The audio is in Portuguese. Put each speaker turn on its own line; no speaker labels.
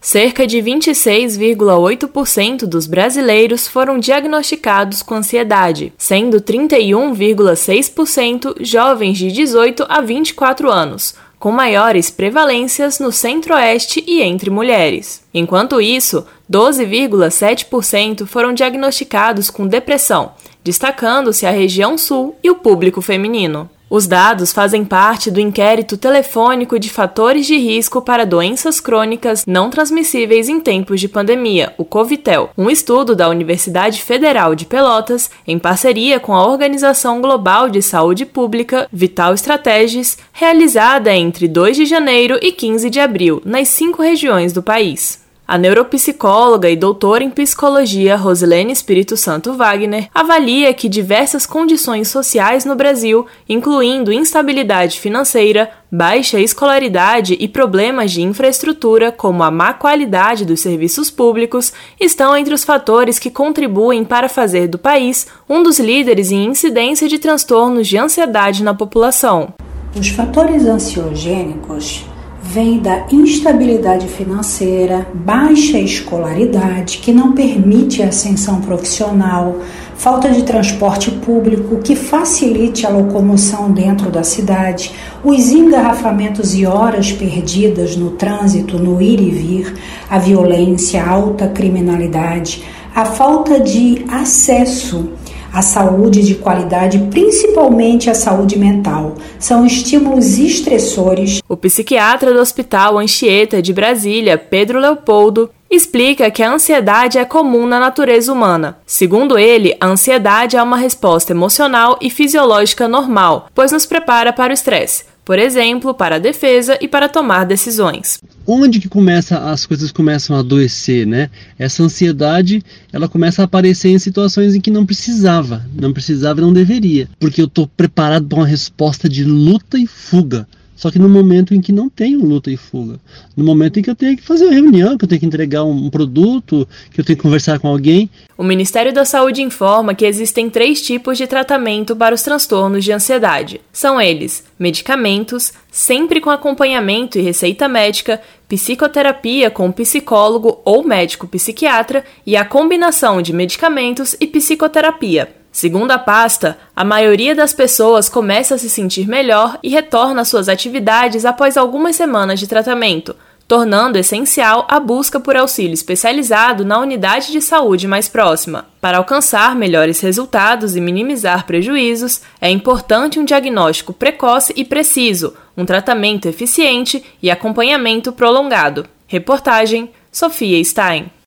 Cerca de 26,8% dos brasileiros foram diagnosticados com ansiedade, sendo 31,6% jovens de 18 a 24 anos, com maiores prevalências no centro-oeste e entre mulheres. Enquanto isso, 12,7% foram diagnosticados com depressão, destacando-se a região sul e o público feminino. Os dados fazem parte do inquérito telefônico de fatores de risco para doenças crônicas não transmissíveis em tempos de pandemia, o Covitel, um estudo da Universidade Federal de Pelotas, em parceria com a Organização Global de Saúde Pública Vital Strategies, realizada entre 2 de janeiro e 15 de abril, nas cinco regiões do país. A neuropsicóloga e doutora em psicologia Rosilene Espírito Santo Wagner avalia que diversas condições sociais no Brasil, incluindo instabilidade financeira, baixa escolaridade e problemas de infraestrutura, como a má qualidade dos serviços públicos, estão entre os fatores que contribuem para fazer do país um dos líderes em incidência de transtornos de ansiedade na população.
Os fatores ansiogênicos vem da instabilidade financeira, baixa escolaridade, que não permite ascensão profissional, falta de transporte público que facilite a locomoção dentro da cidade, os engarrafamentos e horas perdidas no trânsito, no ir e vir, a violência, a alta criminalidade, a falta de acesso a saúde de qualidade, principalmente a saúde mental. São estímulos estressores.
O psiquiatra do Hospital Anchieta de Brasília, Pedro Leopoldo, explica que a ansiedade é comum na natureza humana. Segundo ele, a ansiedade é uma resposta emocional e fisiológica normal, pois nos prepara para o estresse por exemplo, para a defesa e para tomar decisões.
Onde que começa as coisas começam a adoecer, né? Essa ansiedade, ela começa a aparecer em situações em que não precisava, não precisava, não deveria, porque eu estou preparado para uma resposta de luta e fuga. Só que no momento em que não tenho luta e fuga, no momento em que eu tenho que fazer uma reunião, que eu tenho que entregar um produto, que eu tenho que conversar com alguém.
O Ministério da Saúde informa que existem três tipos de tratamento para os transtornos de ansiedade. São eles: medicamentos, sempre com acompanhamento e receita médica, psicoterapia com psicólogo ou médico psiquiatra e a combinação de medicamentos e psicoterapia. Segundo a pasta, a maioria das pessoas começa a se sentir melhor e retorna às suas atividades após algumas semanas de tratamento, tornando essencial a busca por auxílio especializado na unidade de saúde mais próxima. Para alcançar melhores resultados e minimizar prejuízos, é importante um diagnóstico precoce e preciso, um tratamento eficiente e acompanhamento prolongado. Reportagem Sofia Stein.